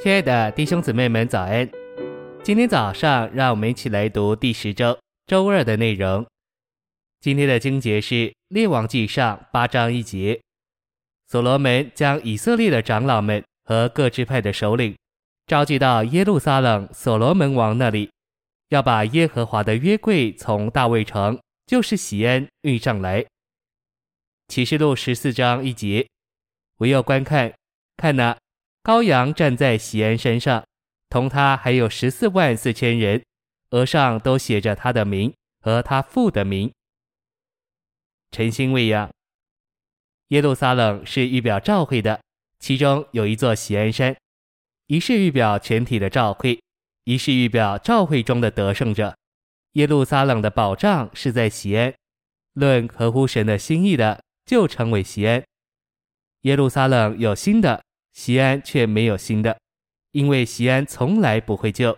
亲爱的弟兄姊妹们，早安！今天早上，让我们一起来读第十周周二的内容。今天的经节是《列王纪上》八章一节。所罗门将以色列的长老们和各支派的首领召集到耶路撒冷所罗门王那里，要把耶和华的约柜从大卫城，就是喜安运上来。启示录十四章一节，我又观看，看呢。羔羊站在锡安山上，同他还有十四万四千人，额上都写着他的名和他父的名。晨星喂养，耶路撒冷是预表召会的，其中有一座锡安山，一是预表全体的召会，一是预表召会中的得胜者。耶路撒冷的保障是在锡安，论合乎神的心意的，就称为锡安。耶路撒冷有新的。西安却没有新的，因为西安从来不会旧。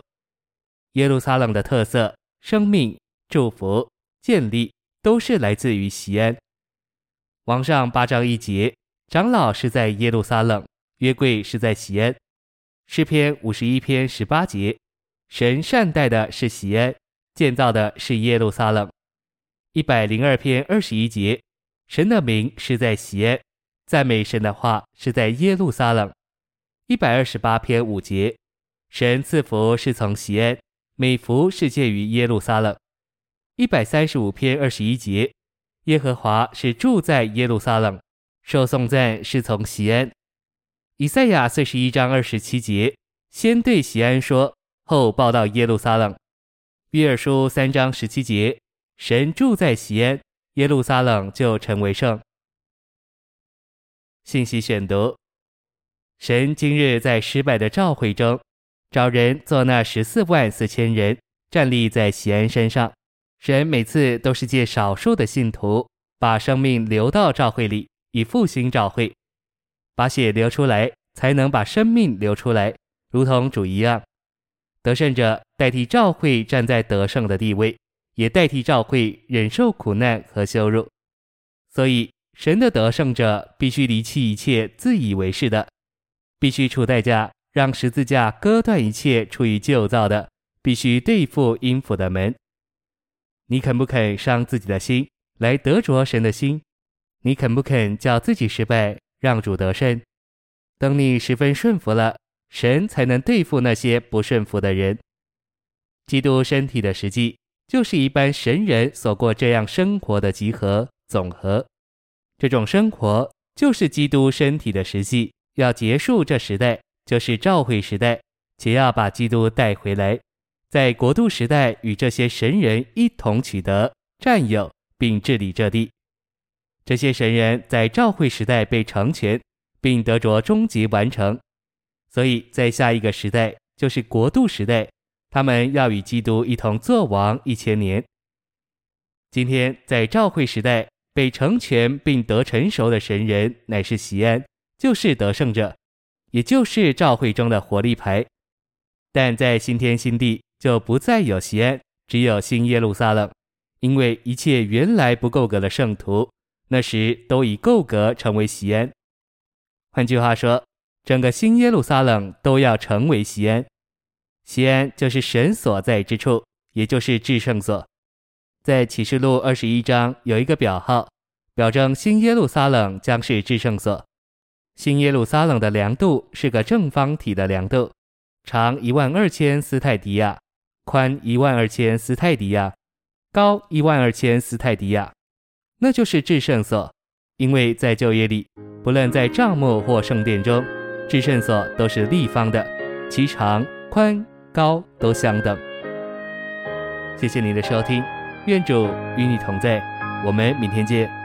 耶路撒冷的特色、生命、祝福、建立，都是来自于西安。王上八章一节，长老是在耶路撒冷，约柜是在西安。诗篇五十一篇十八节，神善待的是西安，建造的是耶路撒冷。一百零二篇二十一节，神的名是在西安。赞美神的话是在耶路撒冷，一百二十八篇五节，神赐福是从西安，美福是借于耶路撒冷。一百三十五篇二十一节，耶和华是住在耶路撒冷，受颂赞是从西安。以赛亚四十一章二十七节，先对锡安说，后报到耶路撒冷。约珥书三章十七节，神住在西安，耶路撒冷就成为圣。信息选读：神今日在失败的召会中，找人做那十四万四千人站立在锡安山上。神每次都是借少数的信徒，把生命流到召会里，以复兴召会。把血流出来，才能把生命流出来，如同主一样。得胜者代替召会站在得胜的地位，也代替召会忍受苦难和羞辱。所以。神的得胜者必须离弃一切自以为是的，必须出代价让十字架割断一切出于旧造的，必须对付阴府的门。你肯不肯伤自己的心来得着神的心？你肯不肯叫自己失败，让主得胜？等你十分顺服了，神才能对付那些不顺服的人。基督身体的实际，就是一般神人所过这样生活的集合总和。这种生活就是基督身体的实际，要结束这时代，就是召会时代，且要把基督带回来，在国度时代与这些神人一同取得、占有并治理这地。这些神人在召会时代被成全，并得着终极完成，所以在下一个时代，就是国度时代，他们要与基督一同作王一千年。今天在召会时代。被成全并得成熟的神人，乃是锡安，就是得胜者，也就是召会中的活力牌。但在新天新地就不再有锡安，只有新耶路撒冷，因为一切原来不够格的圣徒，那时都已够格成为锡安。换句话说，整个新耶路撒冷都要成为西安。西安就是神所在之处，也就是至圣所。在启示录二十一章有一个表号，表征新耶路撒冷将是至圣所。新耶路撒冷的量度是个正方体的量度，长一万二千斯泰迪亚，宽一万二千斯泰迪亚，高一万二千斯泰迪亚，那就是至圣所。因为在旧约里，不论在帐幕或圣殿中，至圣所都是立方的，其长、宽、高都相等。谢谢您的收听。愿主与你同在，我们明天见。